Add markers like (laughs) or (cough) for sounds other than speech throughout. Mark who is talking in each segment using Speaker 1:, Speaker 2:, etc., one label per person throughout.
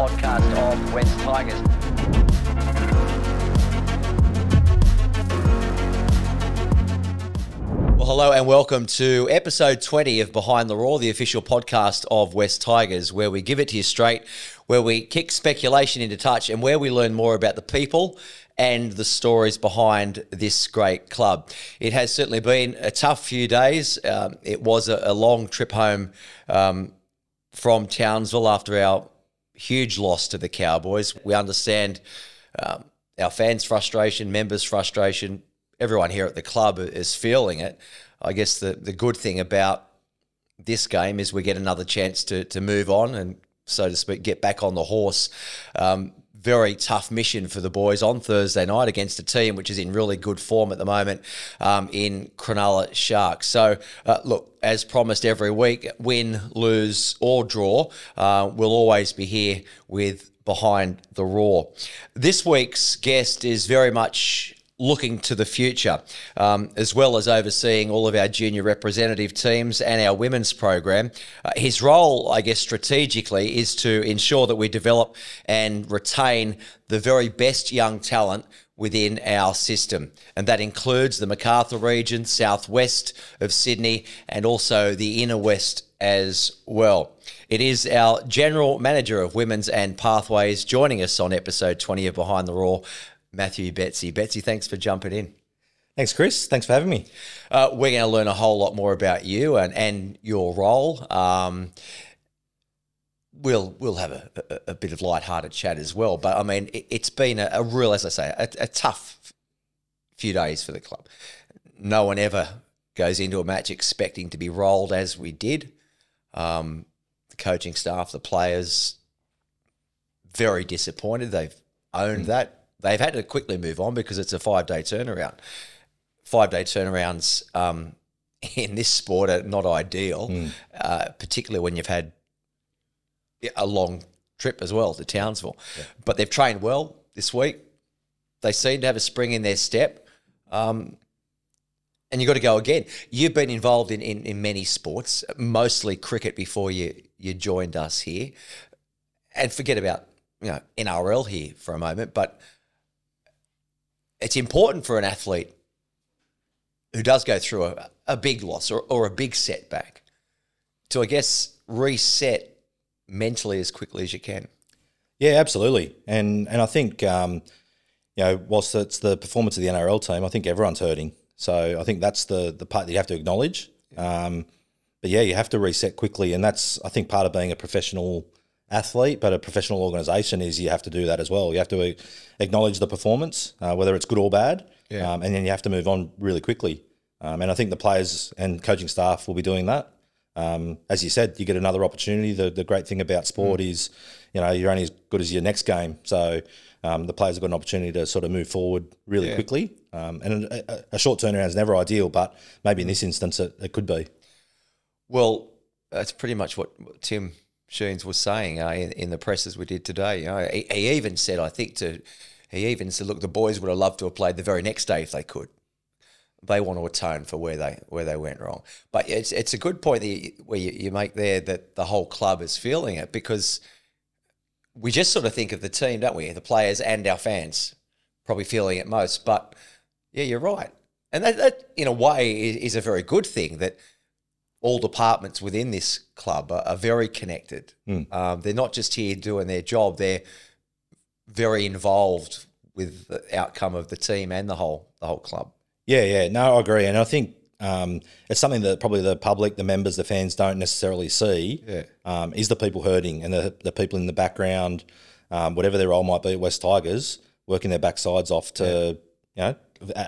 Speaker 1: podcast of West Tigers.
Speaker 2: Well, hello and welcome to episode 20 of Behind the Roar, the official podcast of West Tigers, where we give it to you straight, where we kick speculation into touch, and where we learn more about the people and the stories behind this great club. It has certainly been a tough few days. Um, it was a, a, long trip home um, from Townsville after our huge loss to the Cowboys. We understand um, our fans' frustration, members' frustration, everyone here at the club is feeling it. I guess the, the good thing about this game is we get another chance to, to move on and, so to speak, get back on the horse. Um, very tough mission for the boys on Thursday night against a team which is in really good form at the moment um, in Cronulla Sharks. So, uh, look, as promised every week, win, lose, or draw, uh, we'll always be here with Behind the Roar. This week's guest is very much looking to the future, um, as well as overseeing all of our junior representative teams and our women's program. Uh, his role, I guess, strategically is to ensure that we develop and retain the very best young talent within our system. And that includes the Macarthur region, southwest of Sydney, and also the inner west as well. It is our General Manager of Women's and Pathways joining us on episode 20 of Behind the Roar, Matthew Betsey. Betsey, thanks for jumping in.
Speaker 3: Thanks, Chris. Thanks for having me.
Speaker 2: Uh, we're going to learn a whole lot more about you and, and your role. Um, we'll we'll have a, a, a, bit of light-hearted chat as well. But I mean, it, has been a, a, real, as I say, a, a, tough few days for the club. No one ever goes into a match expecting to be rolled as we did. Um, the coaching staff, the players, very disappointed. They've owned mm. that they've had to quickly move on because it's a five day turnaround. Five day turnarounds um, (laughs) in this sport are not ideal, mm. uh, particularly when you've had a long trip as well to Townsville. Yeah. But they've trained well this week. They seem to have a spring in their step. Um, and you've got to go again. You've been involved in, in, in many sports, mostly cricket before you, you joined us here. And forget about you know NRL here for a moment, but it's important for an athlete who does go through a, a big loss or, or a big setback to, I guess, reset mentally as quickly as you can.
Speaker 3: Yeah, absolutely. And and I think um, you know, whilst it's the performance of the NRL team, I think everyone's hurting. So I think that's the the part that you have to acknowledge. Um, but yeah, you have to reset quickly, and that's I think part of being a professional athlete, but a professional organisation is you have to do that as well. You have to acknowledge the performance, uh, whether it's good or bad, yeah. um, and then you have to move on really quickly. Um, and I think the players and coaching staff will be doing that. Um, as you said, you get another opportunity. The, the great thing about sport mm. is, you know, you're only as good as your next game. So um, the players have got an opportunity to sort of move forward really yeah. quickly. Um, and a, a, short turnaround is never ideal, but maybe in this instance it, it could be.
Speaker 2: Well, that's pretty much what Tim Sheens was saying uh, in, in, the presses we did today. You know, he, he, even said, I think to, he even said, look, the boys would have loved to have played the very next day if they could. They want to atone for where they where they went wrong. But it's it's a good point that you, where you, you make there that the whole club is feeling it because we just sort of think of the team, don't we? The players and our fans probably feeling it most. But yeah, you're right, and that, that in a way is, is a very good thing that all departments within this club are, are very connected. Mm. Um, they're not just here doing their job; they're very involved with the outcome of the team and the whole the whole club.
Speaker 3: Yeah, yeah, no, I agree, and I think um, it's something that probably the public, the members, the fans don't necessarily see. Yeah. Um, is the people hurting and the the people in the background, um, whatever their role might be at West Tigers, working their backsides off to yeah. you know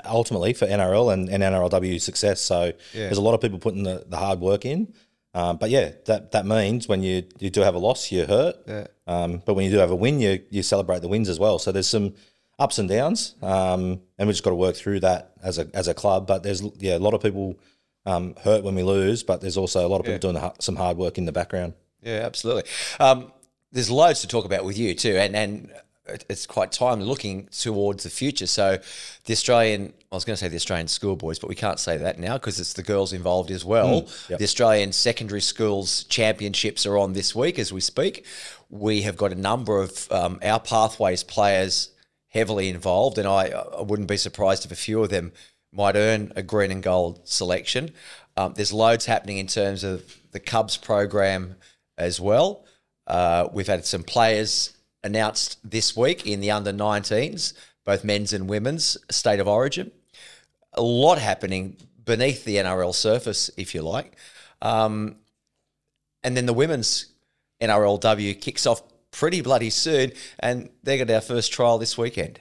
Speaker 3: ultimately for NRL and, and NRLW success. So yeah. there's a lot of people putting the, the hard work in. Um, but yeah, that that means when you, you do have a loss, you're hurt. Yeah. Um, but when you do have a win, you you celebrate the wins as well. So there's some ups and downs, um, and we just got to work through that as a as a club. But there's yeah, a lot of people um, hurt when we lose, but there's also a lot of people yeah. doing some hard work in the background.
Speaker 2: Yeah, absolutely. Um, there's loads to talk about with you too, and and it's quite timely looking towards the future. So, the Australian, I was going to say the Australian schoolboys, but we can't say that now because it's the girls involved as well. The Australian secondary schools championships are on this week as we speak. We have got a number of um, our pathways players heavily involved, and I, I wouldn't be surprised if a few of them might earn a green and gold selection. Um, there's loads happening in terms of the Cubs program as well. Uh, we've had some players announced this week in the under 19s, both men's and women's state of origin. A lot happening beneath the NRL surface, if you like. Um, and then the women's NRLW kicks off pretty bloody soon, and they got our first trial this weekend.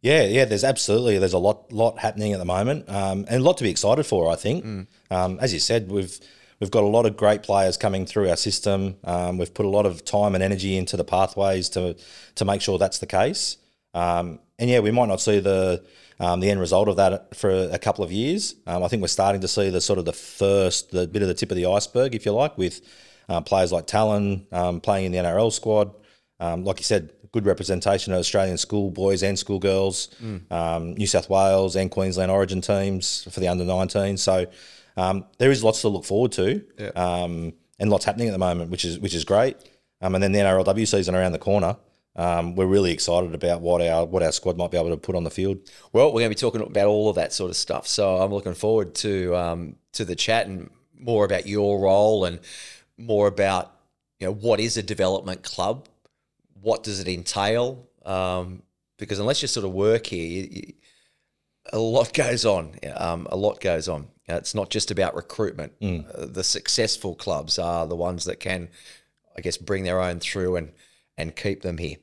Speaker 3: Yeah, yeah. There's absolutely there's a lot lot happening at the moment, um, and a lot to be excited for. I think, um, as you said, we've we've got a lot of great players coming through our system. Um, we've put a lot of time and energy into the pathways to to make sure that's the case. Um, and yeah, we might not see the um, the end result of that for a couple of years. Um, I think we're starting to see the sort of the first, the bit of the tip of the iceberg, if you like, with uh, players like Tallyn um, playing in the NRL squad. Um, like you said, good representation of Australian school boys and school girls, um, New South Wales and Queensland Origin teams for the under 19. So um, there is lots to look forward to, um, and lots happening at the moment, which is which is great. Um, and then the NRLW season around the corner. Um, we're really excited about what our what our squad might be able to put on the field.
Speaker 2: Well, we're going to be talking about all of that sort of stuff. So I'm looking forward to um, to the chat and more about your role and more about you know what is a development club, what does it entail? Um, because unless you sort of work here, you, you, a lot goes on. Um, a lot goes on. Uh, It's not just about recruitment. Uh, the successful clubs are the ones that can, I guess, bring their own through and and keep them here.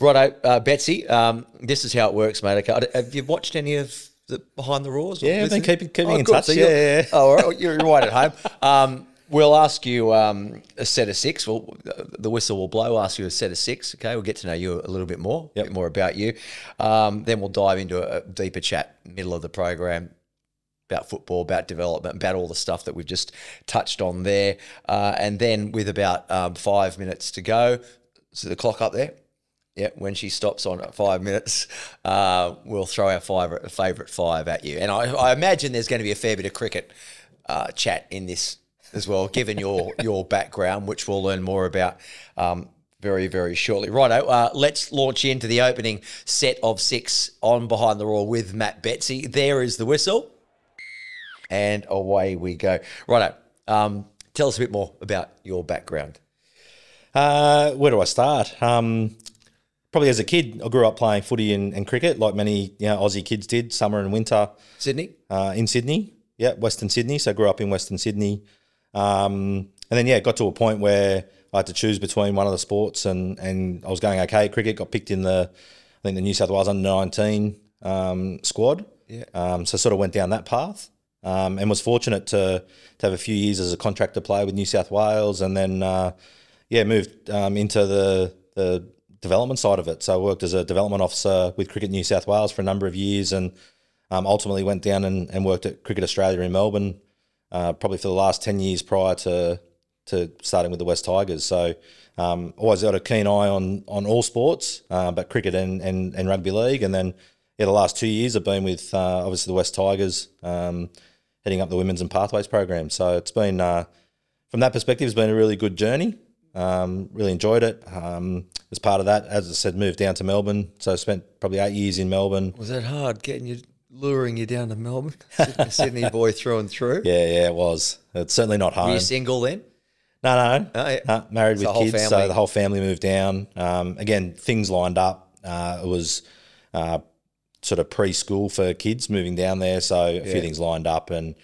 Speaker 2: Righto, uh, Betsey. Um, this is how it works, mate. Okay, Have you watched any of the behind the roars?
Speaker 3: Yeah, I've been keeping- keeping in
Speaker 2: good.
Speaker 3: touch.
Speaker 2: So
Speaker 3: Yeah, yeah, yeah.
Speaker 2: Oh, all right. You're right at home. (laughs) Um, we'll ask you um, a set of six. Well, the whistle will blow. Ask you a set of six. Okay, we'll get to know you a little bit more. A
Speaker 3: Yep.
Speaker 2: bit more about you. Um, then we'll dive into a deeper chat middle of the program about football, about development, about all the stuff that we've just touched on there. Uh, and then with about um, five minutes to go, so the clock up there. Yeah, when she stops on at five minutes, uh, we'll throw our five, favourite five at you. And I, I imagine there's going to be a fair bit of cricket uh, chat in this as well, given your your background, which we'll learn more about um, very, very shortly. Righto, uh, let's launch into the opening set of six on Behind the Roar with Matt Betsey. There is the whistle and away we go. Righto, um, tell us a bit more about your background.
Speaker 3: Uh, where do I start? Um, probably as a kid, I grew up playing footy and, and cricket, like many you know, Aussie kids did, summer and winter
Speaker 2: Sydney?
Speaker 3: uh, in Sydney. Yeah, Western Sydney. So I grew up in Western Sydney. Um, and then, yeah, it got to a point where I had to choose between one of the sports and, and I was going okay. Cricket got picked in the, I think, the New South Wales under 19 um, squad.
Speaker 2: Yeah.
Speaker 3: Um, so sort of went down that path. Um, and was fortunate to to have a few years as a contractor player with New South Wales, and then uh, yeah, moved um, into the the development side of it. So I worked as a development officer with Cricket New South Wales for a number of years, and um, ultimately went down and, and worked at Cricket Australia in Melbourne, uh, probably for the last ten years prior to to starting with the West Tigers. So um, always got a keen eye on on all sports, uh, but cricket and, and and rugby league, and then yeah, the last two years I've been with uh, obviously the West Tigers. Heading up the women's and pathways program. So it's been, uh, from that perspective, it's been a really good journey. Um, really enjoyed it. Um, as part of that, as I said, moved down to Melbourne. So I spent probably eight years in Melbourne.
Speaker 2: Was that hard getting you, luring you down to Melbourne? (laughs) Sydney, Sydney boy through and through.
Speaker 3: Yeah, yeah, it was. It's certainly not
Speaker 2: hard.
Speaker 3: Were
Speaker 2: you single then?
Speaker 3: No, no,
Speaker 2: Oh, yeah.
Speaker 3: Uh, married with kids.
Speaker 2: family-
Speaker 3: So the whole family moved down. Um, again, things lined up. Uh, it was uh, sort of preschool for kids moving down there. So a
Speaker 2: Yeah.
Speaker 3: few things lined up, and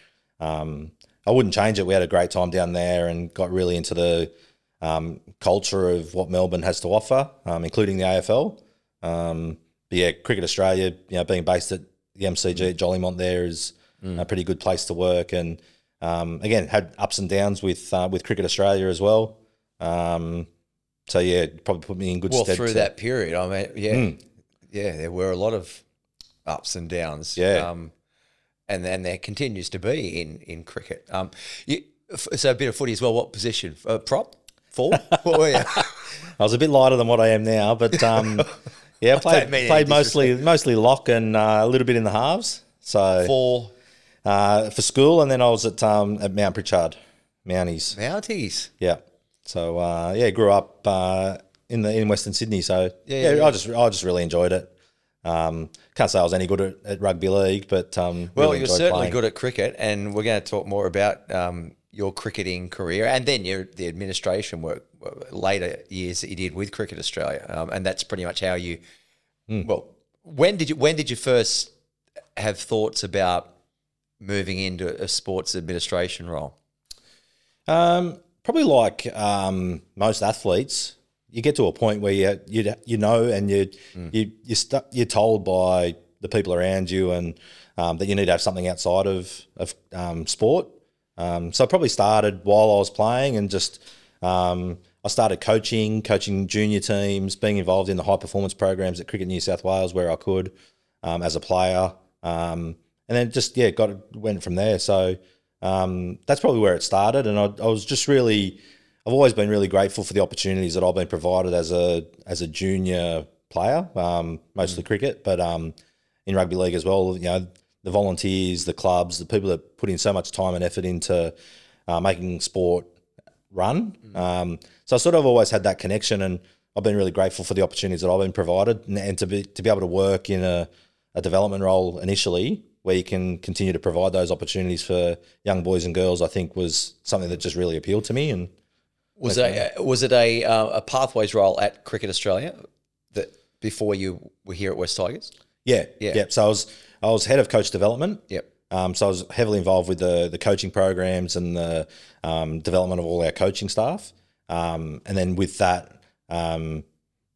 Speaker 3: um, I wouldn't change it. We had a great time down there and got really into the um, culture of what Melbourne has to offer, um, including the AFL. Um, but yeah, Cricket Australia, you know, being based at the MCG at Jolimont there is a pretty good place to work. And um, again, had ups and downs with uh, with Cricket Australia as well. Um, so yeah, probably put me in good
Speaker 2: Well,
Speaker 3: stead.
Speaker 2: through
Speaker 3: to-
Speaker 2: that period, I mean, yeah, yeah, there were a lot of ups and downs.
Speaker 3: Yeah.
Speaker 2: Um, and then there continues to be in, in cricket. Um, you, so a bit of footy as well. What position? Uh, prop? Four? (laughs) what were you?
Speaker 3: I was a bit lighter than what I am now, but um, (laughs) Yeah, I played, played mostly mostly lock and uh, a little bit in the halves. So
Speaker 2: For
Speaker 3: uh, for school, and then I was at um, at Mount Pritchard, Mounties.
Speaker 2: Mounties.
Speaker 3: Yeah. So uh, yeah, grew up uh, in the in Western Sydney. So
Speaker 2: Yeah,
Speaker 3: yeah,
Speaker 2: yeah,
Speaker 3: I just I just really enjoyed it. Um, can't say I was any good at, at rugby league, but um,
Speaker 2: Well,
Speaker 3: really
Speaker 2: you're certainly
Speaker 3: playing.
Speaker 2: good at cricket, and we're going to talk more about um, your cricketing career and then your the administration work uh, later years that you did with Cricket Australia, um, and that's pretty much how you.
Speaker 3: Hmm.
Speaker 2: Well, when did you when did you first have thoughts about moving into a sports administration role?
Speaker 3: Um, probably like um, most athletes, you get to a point where you you, you know, and you you you stu- you're told by the people around you, and um, that you need to have something outside of of um, sport. Um, so I probably started while I was playing, and just um, I started coaching, coaching junior teams, being involved in the high performance programs at Cricket New South Wales where I could um, as a player, um, and then just yeah, got went from there. So um, that's probably where it started, and I, I was just really, I've always been really grateful for the opportunities that I've been provided as a as a junior player, um, mostly cricket, but um, in rugby league as well. You know, the volunteers, the clubs, the people that put in so much time and effort into uh, making sport run. Um, so I sort of always had that connection, and I've been really grateful for the opportunities that I've been provided, and, and to be to be able to work in a, a development role initially, where you can continue to provide those opportunities for young boys and girls. I think was something that just really appealed to me, and
Speaker 2: Was it a, was it a uh, a pathways role at Cricket Australia that before you were here at West Tigers?
Speaker 3: yeah,
Speaker 2: Yeah.
Speaker 3: yeah. So I was I was head of coach development.
Speaker 2: Yep.
Speaker 3: Um, so I was heavily involved with the the coaching programs and the um, development of all our coaching staff. Um, and then with that, um,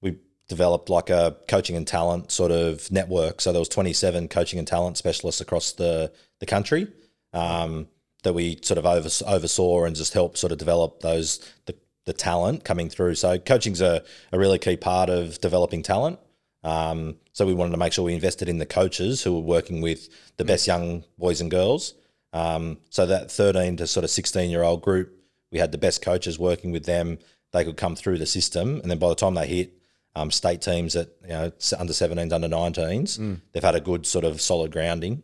Speaker 3: we developed like a coaching and talent sort of network. So there was 27 coaching and talent specialists across the the country um, that we sort of over, oversaw and just helped sort of develop those the, the talent coming through. So coaching's a, a really key part of developing talent. Um, so we wanted to make sure we invested in the coaches who were working with the best young boys and girls. Um, so that 13 to sort of 16 year old group, we had the best coaches working with them. They could come through the system, and then by the time they hit um, state teams at you know under 17s, under 19s, they've had a good sort of solid grounding.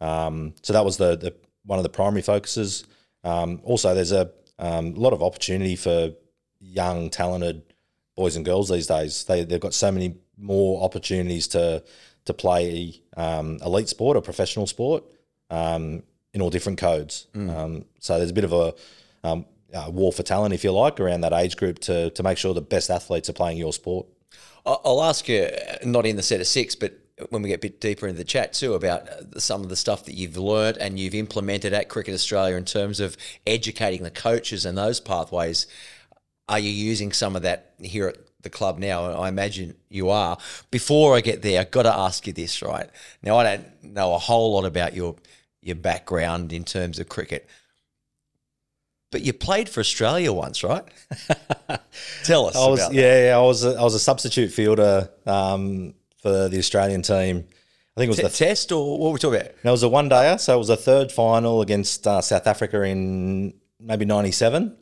Speaker 3: Um, so that was the, the one of the primary focuses. Um, also, there's a um, lot of opportunity for young, talented boys and girls these days. They they've got so many more opportunities to to play um, elite sport or professional sport um, in all different codes. Um, so there's a bit of a um, uh, war for talent, if you like, around that age group to to make sure the best athletes are playing your sport.
Speaker 2: I'll ask you, not in the set of six, but when we get a bit deeper into the chat too, about uh, some of the stuff that you've learned and you've implemented at Cricket Australia in terms of educating the coaches and those pathways. Are you using some of that here at the club now? I imagine you are. Before I get there, I've got to ask you this, right? Now, I don't know a whole lot about your your background in terms of cricket, but you played for Australia once, right? (laughs) Tell us
Speaker 3: I was yeah, yeah, I was a, I was a substitute fielder um, for the Australian team. I think it was
Speaker 2: T-
Speaker 3: the
Speaker 2: test or what were we talking about?
Speaker 3: And it was a one dayer, so it was a third final against uh, South Africa in maybe '97,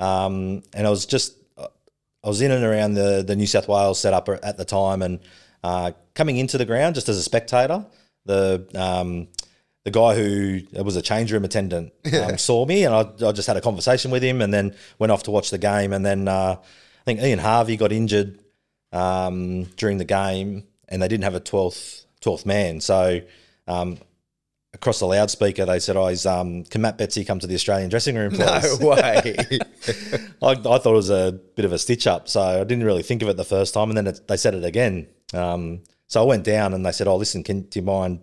Speaker 3: um, and I was just I was in and around the the New South Wales setup at the time, and uh, coming into the ground just as a spectator, the um, the guy who was a change room attendant (laughs) um, saw me, and I, I just had a conversation with him, and then went off to watch the game, and then uh, I think Ian Harvey got injured um, during the game, and they didn't have a twelfth twelfth man, so. Um, Across the loudspeaker, they said, "Oh, is, um, can Matt Betsey come to the Australian dressing room, please?"
Speaker 2: No way. (laughs)
Speaker 3: I, I thought it was a bit of a stitch up, so I didn't really think of it the first time, and then it, they said it again. Um, so I went down, and they said, "Oh, listen, can do you mind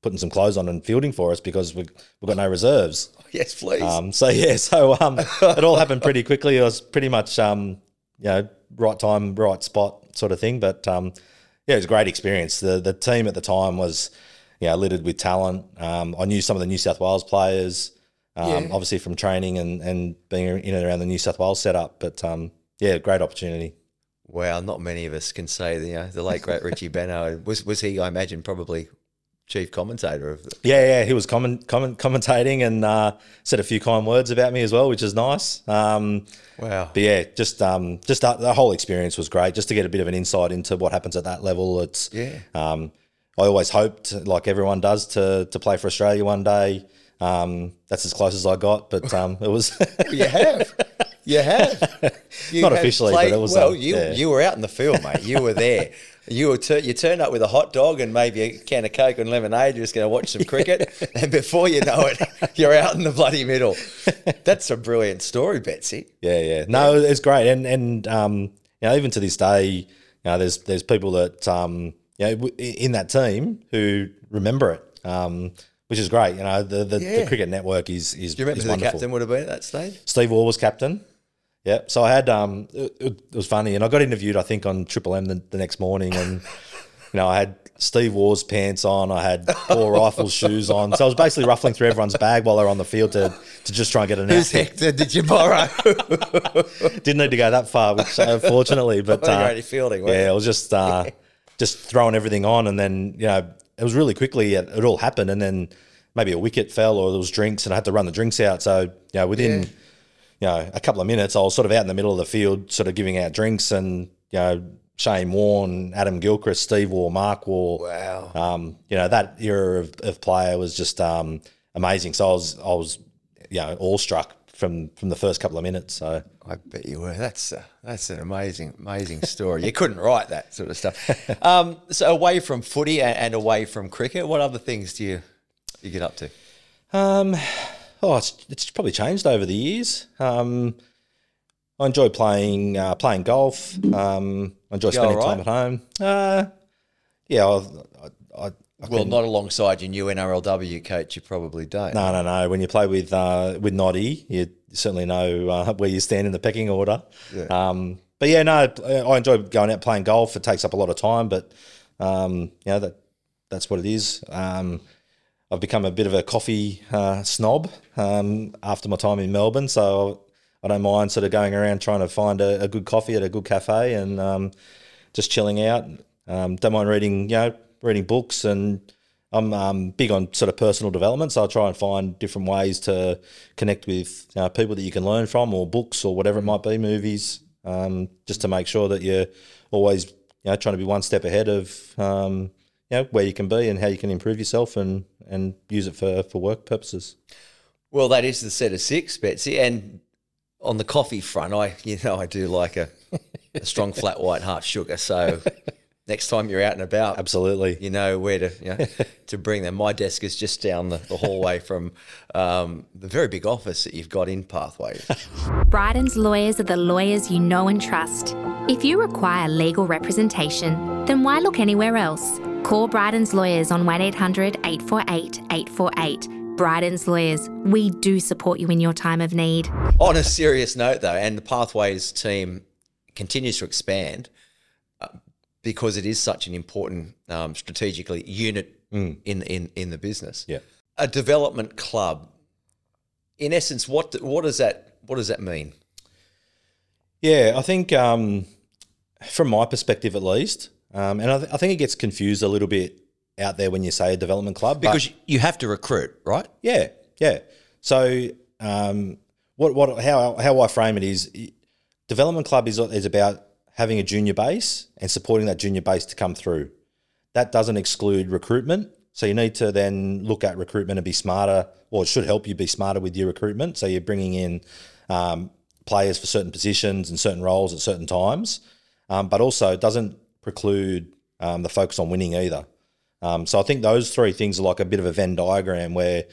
Speaker 3: putting some clothes on and fielding for us because we we've got no reserves." (laughs)
Speaker 2: yes, please.
Speaker 3: Um, so (laughs) yeah, so um, it all happened pretty quickly. It was pretty much um, you know right time, right spot sort of thing. But um, yeah, it was a great experience. The the team at the time was you know littered with talent. Um, I knew some of the New South Wales players, um,
Speaker 2: Yeah.
Speaker 3: obviously from training and and being in and around the New South Wales setup. But um, yeah, great opportunity.
Speaker 2: wow, not many of us can say the, you know, the late great Richie Benaud was was he? I imagine probably chief commentator of the.
Speaker 3: Yeah, yeah, he was comment, comment, commentating and uh, said a few kind words about me as well, which is nice. Um,
Speaker 2: Wow.
Speaker 3: But yeah, just um, just that, the whole experience was great. Just to get a bit of an insight into what happens at that level. It's
Speaker 2: Yeah.
Speaker 3: Um, I always hoped, like everyone does, to to play for Australia one day. Um, that's as close as I got, but um, it was (laughs)
Speaker 2: You have. (laughs) You have. (laughs) You
Speaker 3: Not
Speaker 2: have
Speaker 3: officially, but it was,
Speaker 2: Well,
Speaker 3: um,
Speaker 2: you
Speaker 3: yeah.
Speaker 2: you were out in the field, mate. You were there. (laughs) You were you turned up with a hot dog and maybe a can of coke and lemonade. You're just going to watch some cricket, (laughs) and before you know it, you're out in the bloody middle. That's a brilliant story, Betsey.
Speaker 3: Yeah, yeah. No, it's great, and and um, you know, even to this day, you know, there's there's people that um, you know, in that team who remember it, um, which is great. You know, the the,
Speaker 2: Yeah.
Speaker 3: the cricket network is is,
Speaker 2: Do you remember
Speaker 3: is
Speaker 2: who the
Speaker 3: wonderful.
Speaker 2: captain would have been at that stage?
Speaker 3: Steve Waugh was captain. Yeah, so I had um, it, it was funny, and I got interviewed, I think, on Triple M the, the next morning, and you know, I had Steve Waugh's pants on, I had Paul (laughs) Reiffel's shoes on, so I was basically ruffling through everyone's bag while they're on the field to to just try and get an
Speaker 2: Whose. Hector did you borrow? (laughs)
Speaker 3: Didn't need to go that far, which uh, fortunately, (laughs) but uh,
Speaker 2: great fielding,
Speaker 3: yeah,
Speaker 2: it?
Speaker 3: it was just uh, just throwing everything on, and then you know it was really quickly it, it all happened, and then maybe a wicket fell or there was drinks, and I had to run the drinks out. So you know within
Speaker 2: Yeah.
Speaker 3: You know a couple of minutes, I was sort of out in the middle of the field, sort of giving out drinks, and you know Shane Warne, Adam Gilchrist, Steve Waugh, Mark Waugh.
Speaker 2: Wow.
Speaker 3: Um, you know that era of, of player was just um, amazing. So I was I was you know awestruck from from the first couple of minutes. So.
Speaker 2: I bet you were. That's uh, that's an amazing, amazing story. You couldn't write that sort of stuff. (laughs) Um, so away from footy and, and away from cricket, what other things do you you get up to?
Speaker 3: Um, oh, it's, it's probably changed over the years. Um, I enjoy playing uh, playing golf. Um, I enjoy spending
Speaker 2: all
Speaker 3: time at home. Uh, yeah, I, I, I,
Speaker 2: Well, not alongside your new NRLW coach. You probably don't.
Speaker 3: no, no, no. When you play with uh, with Noddy, you certainly know uh, where you stand in the pecking order. Um, but yeah, no, I enjoy going out playing golf. It takes up a lot of time, but um, you know that that's what it is. Um, I've become a bit of a coffee uh, snob um, after my time in Melbourne, so I don't mind sort of going around trying to find a, a good coffee at a good cafe and um, just chilling out. Um, don't mind reading, you know, reading books, and I'm um, big on sort of personal development. So I try and find different ways to connect with uh, people that you can learn from, or books, or whatever it might be, movies, um, just to make sure that you're always, you know, trying to be one step ahead of, um, you know, where you can be and how you can improve yourself and and use it for for work purposes.
Speaker 2: Well, that is the set of six, Betsey. And on the coffee front, I you know I do like a, a strong flat white half sugar. So (laughs) next time you're out and about,
Speaker 3: Absolutely.
Speaker 2: you know where to you know, to bring them. My desk is just down the, the hallway from um, the very big office that you've got in Pathways. (laughs)
Speaker 4: Bryden's lawyers are the lawyers you know and trust. If you require legal representation, then why look anywhere else? Call Bryden's lawyers on 1 800 848 848. Bryden's lawyers, we do support you in your time of need.
Speaker 2: On a serious note, though, and the Pathways team continues to expand uh, because it is such an important um, strategically unit in, in in the business.
Speaker 3: Yeah.
Speaker 2: A development club. In essence, what what does that what does that mean?
Speaker 3: Yeah, I think um, from my perspective at least, um, and I, th- I think it gets confused a little bit out there when you say a development club. but-
Speaker 2: Because you have to recruit, right?
Speaker 3: Yeah, yeah. So, um, what what how how I frame it is, development club is is about having a junior base and supporting that junior base to come through. That doesn't exclude recruitment. So you need to then look at recruitment and be smarter, or it should help you be smarter with your recruitment. So you're bringing in um, players for certain positions and certain roles at certain times, um, but also it doesn't preclude um, the focus on winning either. Um, so I think those three things are like a bit of a Venn diagram where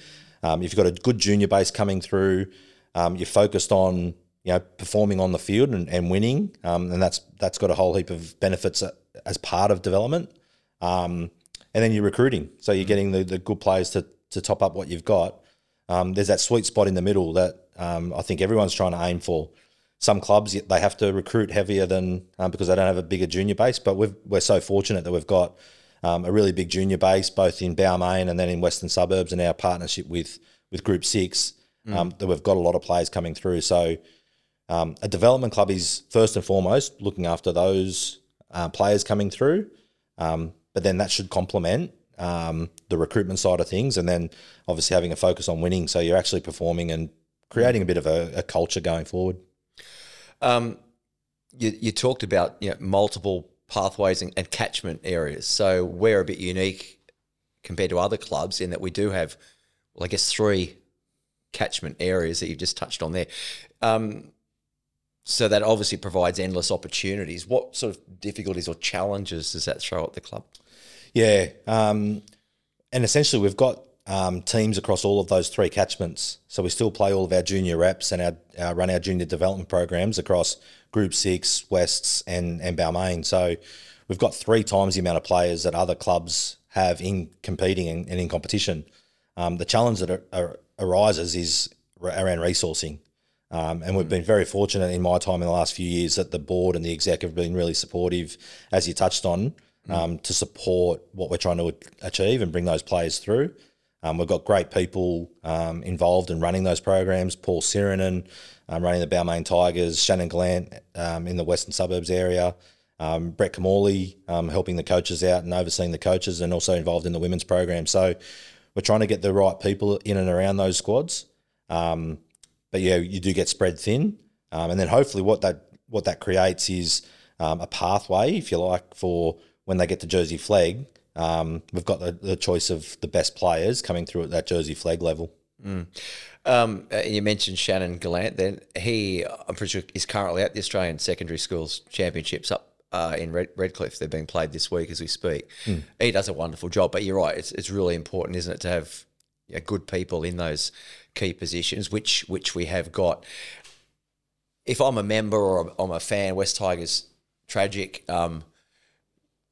Speaker 3: um, if you've got a good junior base coming through, um, you're focused on you know performing on the field and, and winning, um, and that's that's got a whole heap of benefits as part of development. Um, and then you're recruiting, so you're getting the, the good players to to top up what you've got. Um, there's that sweet spot in the middle that um, I think everyone's trying to aim for. Some clubs they have to recruit heavier than um, because they don't have a bigger junior base, but we've, we're so fortunate that we've got um, a really big junior base both in Balmain and then in Western Suburbs, and our partnership with with Group Six um, that we've got a lot of players coming through. So um, a development club is first and foremost looking after those uh, players coming through, um, but then that should complement um, the recruitment side of things, and then obviously having a focus on winning. So you're actually performing and creating a bit of a, a culture going forward.
Speaker 2: Um, you, you talked about you know, multiple pathways and, and catchment areas. So we're a bit unique compared to other clubs in that we do have, well, I guess three catchment areas that you've just touched on there. Um, so that obviously provides endless opportunities. What sort of difficulties or challenges does that throw at the club?
Speaker 3: Yeah, um, and essentially we've got um, teams across all of those three catchments. So we still play all of our junior reps and our, our run our junior development programs across Group Six, Wests, and and Balmain. So we've got three times the amount of players that other clubs have in competing and, and in competition. Um, the challenge that ar- arises is around resourcing. Um, and we've been very fortunate in my time in the last few years that the board and the exec have been really supportive, as you touched on, um, to support what we're trying to achieve and bring those players through. Um, we've got great people um, involved in running those programs. Paul Sirinen um, running the Balmain Tigers, Shannon Gallant um, in the Western Suburbs area, um, Brett Kimmorley um, helping the coaches out and overseeing the coaches, and also involved in the women's program. So we're trying to get the right people in and around those squads. But yeah, you do get spread thin, and then hopefully what that what that creates is a pathway, if you like, for when they get to Jersey Flegg. Um, we've got the, the choice of the best players coming through at that Jersey Flegg level.
Speaker 2: Um, uh, you mentioned Shannon Gallant. Then he, I'm pretty sure, is currently at the Australian Secondary Schools Championships up uh, in Red, Redcliffe. They're being played this week as we speak. He does a wonderful job. But you're right; it's it's really important, isn't it, to have yeah, good people in those key positions, which which we have got. If I'm a member or I'm a fan, West Tigers tragic. Um,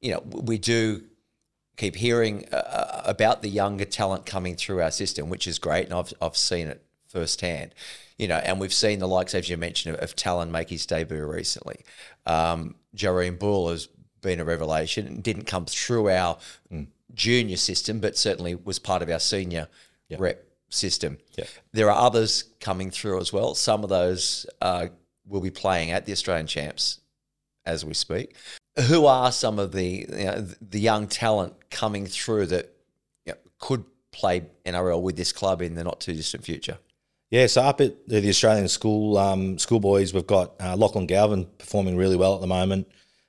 Speaker 2: you know, we do keep hearing uh, about the younger talent coming through our system, which is great, and I've I've seen it firsthand. You know, and we've seen the likes, as you mentioned, of, of Tallyn make his debut recently. Um, Jahream Bula has been a revelation and didn't come through our junior system, but certainly was part of our senior rep system.
Speaker 3: Yeah.
Speaker 2: There are others coming through as well. Some of those uh, will be playing at the Australian Champs as we speak. Who are some of the you know, the young talent coming through that you know, could play NRL with this club in the not too distant future?
Speaker 3: Yeah, so up at the Australian school um, schoolboys, we've got uh, Lachlan Galvin performing really well at the moment.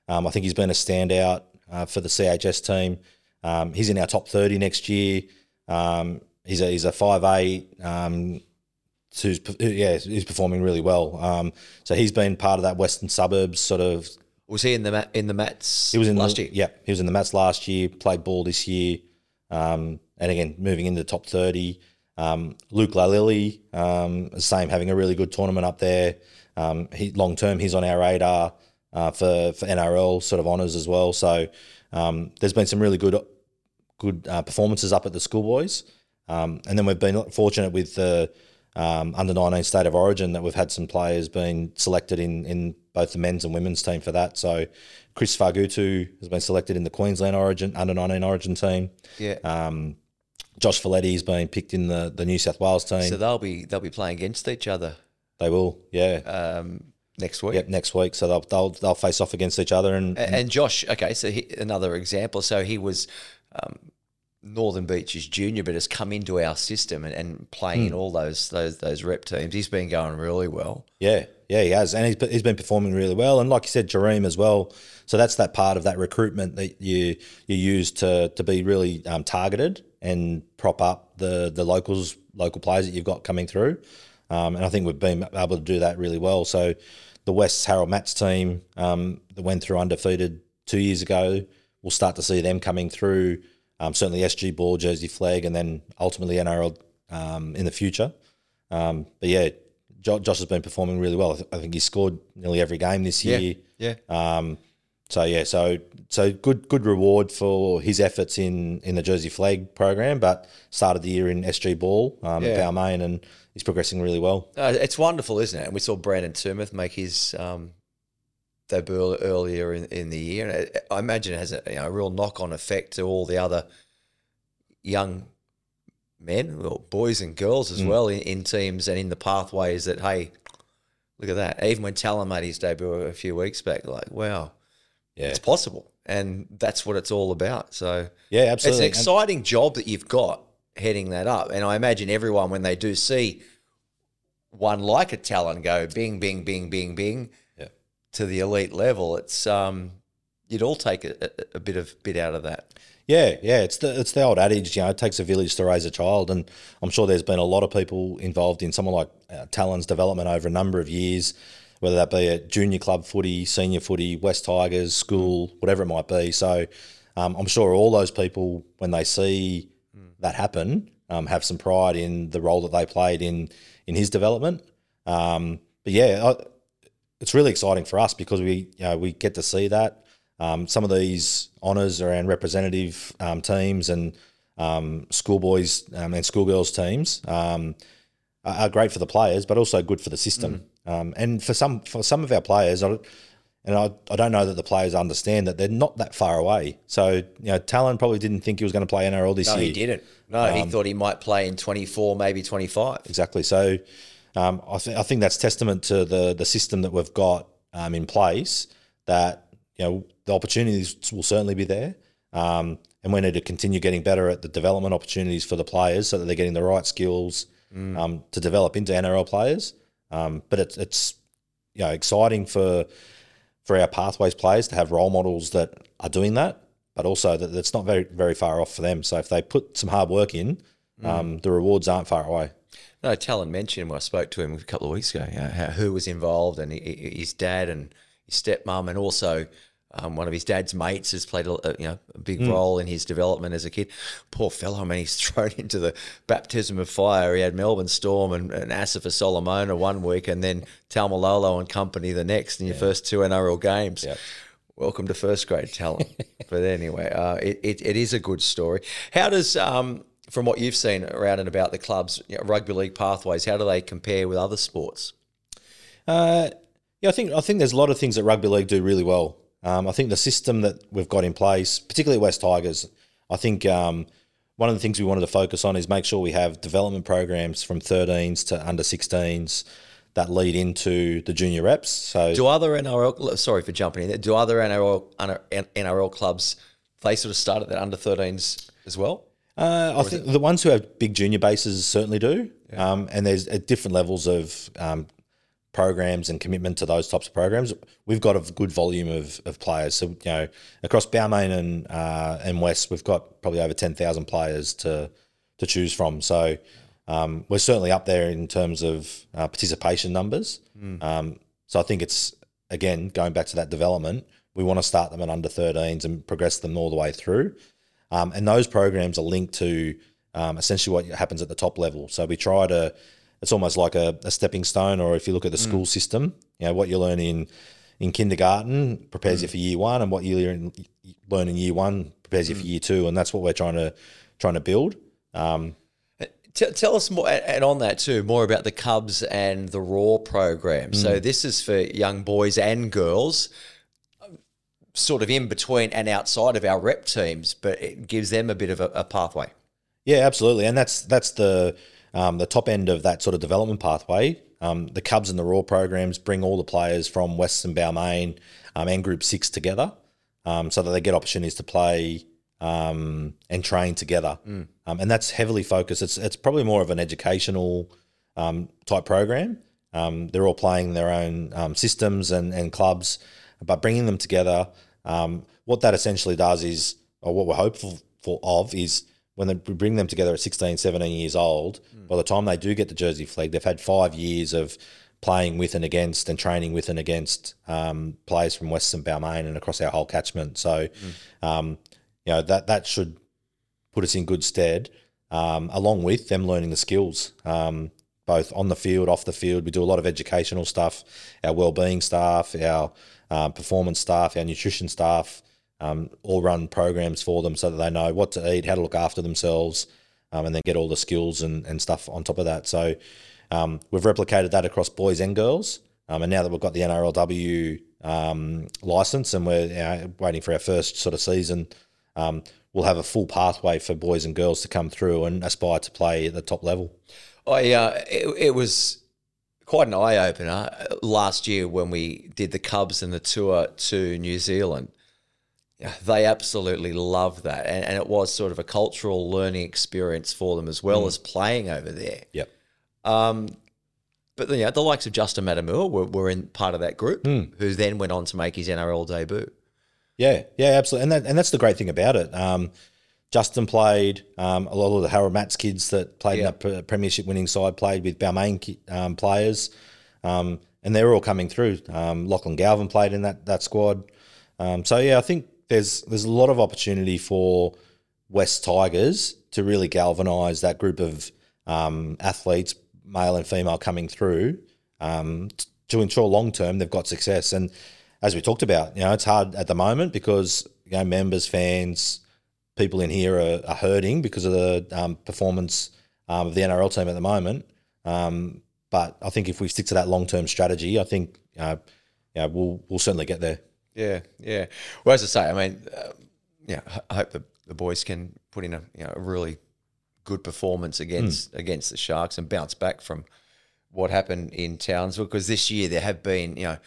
Speaker 3: Um, I think he's been a standout uh, for the CHS team. Um, he's in our top thirty next year. Um, he's a he's a five eight. Um, who's yeah, he's performing really well. Um, so he's been part of that Western Suburbs sort of
Speaker 2: Was he in the in the Matts
Speaker 3: he was in
Speaker 2: last
Speaker 3: the,
Speaker 2: year?
Speaker 3: Yeah, he was in the Matts last year. Played ball this year, um, and again moving into the top thirty. Um, Luke Lalili, um, same, having a really good tournament up there. Um, he long term, he's on our radar uh, for for NRL sort of honours as well. So um, there's been some really good good uh, performances up at the schoolboys, um, and then we've been fortunate with the um, under 19 state of origin that we've had some players being selected in in both the men's and women's team for that. So Chris Fagutu has been selected in the Queensland Origin under 19 Origin team.
Speaker 2: Yeah.
Speaker 3: Um, Josh Feledy has been picked in the, the New South Wales team.
Speaker 2: so they'll be they'll be playing against each other
Speaker 3: they will, yeah.
Speaker 2: um, next week.
Speaker 3: yep, next week. So they'll, they'll they'll face off against each other, and,
Speaker 2: A- And Josh, okay, so he, another example. So he was um, Northern Beaches junior, but has come into our system and, and playing
Speaker 3: Hmm.
Speaker 2: in all those those those rep teams. He's been going really well.
Speaker 3: Yeah, yeah, he has, and he's he's been performing really well. And like you said, Jahream as well. So that's that part of that recruitment that you you use to to be really um, targeted and prop up the the locals local players that you've got coming through. Um, and I think we've been able to do that really well. So the West's Harold Matts team um, that went through undefeated two years ago, we'll start to see them coming through. Um, certainly SG Ball, Jersey Flegg, and then ultimately NRL um, in the future. Um, but yeah, Josh has been performing really well. I, think he scored nearly every game this year.
Speaker 2: yeah.
Speaker 3: Um, so yeah, so so good good reward for his efforts in in the Jersey Flegg program, but started the year in SG Ball um, at Balmain, and he's progressing really well.
Speaker 2: Uh, it's wonderful, isn't it? And we saw Brandon Tumeth make his um, debut earlier in, in the year. And I- I imagine it has a, you know, a real knock on effect to all the other young men, well, boys and girls as well, in, in teams and in the pathways that, hey, look at that. Even when Tallyn made his debut a few weeks back, like, wow,
Speaker 3: Yeah.
Speaker 2: it's possible, and that's what it's all about. So
Speaker 3: Yeah, absolutely it's
Speaker 2: an exciting job that you've got heading that up, and I imagine everyone when they do see one like a Tallyn go bing, bing, bing, bing, bing
Speaker 3: Yeah.
Speaker 2: to the elite level, it's um, you'd all take a, a bit of bit out of that.
Speaker 3: Yeah, yeah, it's the it's the old adage, you know, it takes a village to raise a child, and I'm sure there's been a lot of people involved in someone like uh, Tallyn's development over a number of years, whether that be at junior club footy, senior footy, West Tigers, school, whatever it might be. So um, I'm sure all those people, when they see that happen, um, have some pride in the role that they played in in his development. Um, but yeah, I, it's really exciting for us because we you know we get to see that. Um, some of these honours around representative um, teams and um, schoolboys um, and schoolgirls teams um, are, are great for the players, but also good for the system. Um, and for some for some of our players, I, and I, I don't know that the players understand that they're not that far away. So you know, Tallyn probably didn't think he was going to play NRL this
Speaker 2: No,
Speaker 3: year.
Speaker 2: No, he didn't. No, he
Speaker 3: Um,
Speaker 2: thought he might play in 24, maybe 25.
Speaker 3: Exactly. So um, I, th- I think that's testament to the the system that we've got um, in place. That you know the opportunities will certainly be there, um, and we need to continue getting better at the development opportunities for the players, so that they're getting the right skills um, to develop into NRL players. Um, but it's it's you know exciting for for our pathways players to have role models that are doing that, but also that it's not very very far off for them. So if they put some hard work in, um, the rewards aren't far away.
Speaker 2: No, Tallyn mentioned when I spoke to him a couple of weeks ago you know, how, who was involved and his dad and his stepmom, and also um, one of his dad's mates has played a, you know a big role in his development as a kid. Poor fellow, I mean, he's (laughs) thrown into the baptism of fire. He had Melbourne Storm and, and Asofa-Solomona one week, and then Taumalolo and company the next in your first two NRL games.
Speaker 3: Yep.
Speaker 2: Welcome to first grade talent. (laughs) but anyway, uh, it, it, it is a good story. How does, um, from what you've seen around and about the clubs, you know, rugby league pathways, how do they compare with other sports?
Speaker 3: Uh, yeah, I think I think there's a lot of things that rugby league do really well. Um, I think the system that we've got in place, particularly West Tigers, I think um, one of the things we wanted to focus on is make sure we have development programs from 13s to under 16s that lead into the junior reps. So
Speaker 2: Do other NRL, sorry for jumping in there, do other NRL, NRL clubs, they sort of start at that under 13s as well?
Speaker 3: Uh, I think the ones who have big junior bases certainly do, um, and there's at different levels of um, programs and commitment to those types of programs. We've got a good volume of, of players, so you know across Balmain and uh, and West, we've got probably over ten thousand players to to choose from. So um, we're certainly up there in terms of uh, participation numbers. Um, so I think it's again going back to that development. We want to start them at under 13s and progress them all the way through. Um, and those programs are linked to um, essentially what happens at the top level. So we try to, it's almost like a, a stepping stone, or if you look at the school mm. system, you know, what you learn in, in kindergarten prepares you mm. for year one, and what you learn, learn in year one prepares you for mm. year two. And that's what we're trying to, trying to build. Um, uh,
Speaker 2: T- tell us more, and on that too, more about the Cubs and the Roar program. So this is for young boys and girls, sort of in between and outside of our rep teams, but it gives them a bit of a, a pathway.
Speaker 3: Yeah, absolutely, and that's that's the um, the top end of that sort of development pathway. Um, the Cubs and the Roar programs bring all the players from Western Balmain um, and Group Six together, um, so that they get opportunities to play um, and train together, um, and that's heavily focused. It's it's probably more of an educational um, type program. Um, they're all playing their own um, systems and, and clubs, but bringing them together. Um, what that essentially does is, or what we're hopeful for of, is when they we bring them together at 16, 17 years old, by the time they do get the Jersey Flegg, they've had five years of playing with and against and training with and against um, players from Western Balmain and across our whole catchment. So, um, you know, that, that should put us in good stead, um, along with them learning the skills, um, both on the field, off the field. We do a lot of educational stuff, our wellbeing staff, our um, performance staff, our nutrition staff, um, all run programs for them so that they know what to eat, how to look after themselves, um, and then get all the skills and, and stuff on top of that. So um, we've replicated that across boys and girls. Um, and now that we've got the NRLW um, license and we're waiting for our first sort of season, um, we'll have a full pathway for boys and girls to come through and aspire to play at the top level.
Speaker 2: I uh, it, it was quite an eye opener last year when we did the Cubs and the tour to New Zealand. Yeah, they absolutely love that, and, and it was sort of a cultural learning experience for them as well as playing over there.
Speaker 3: Yep.
Speaker 2: But you know, the likes of Justin Matamua were, were in part of that group, who then went on to make his NRL debut.
Speaker 3: Yeah, yeah, absolutely, and that, and that's the great thing about it. Um, Justin played. Um, a lot of the Harold Matts kids that played
Speaker 2: Yeah.
Speaker 3: in that pre- premiership winning side played with Balmain um, players, um, and they're all coming through. Um, Lachlan Galvin played in that that squad. Um, so yeah, I think there's there's a lot of opportunity for West Tigers to really galvanise that group of um, athletes, male and female, coming through um, t- to ensure long term they've got success. And as we talked about, you know, it's hard at the moment because you know members, fans, people in here are, are hurting because of the um, performance um, of the NRL team at the moment. Um, but I think if we stick to that long term strategy, I think know, we'll we'll certainly get there.
Speaker 2: Yeah, yeah. Well, as I say, I mean, uh, yeah, I hope the, the boys can put in a you know a really good performance against against the Sharks and bounce back from what happened in Townsville because this year there have been you know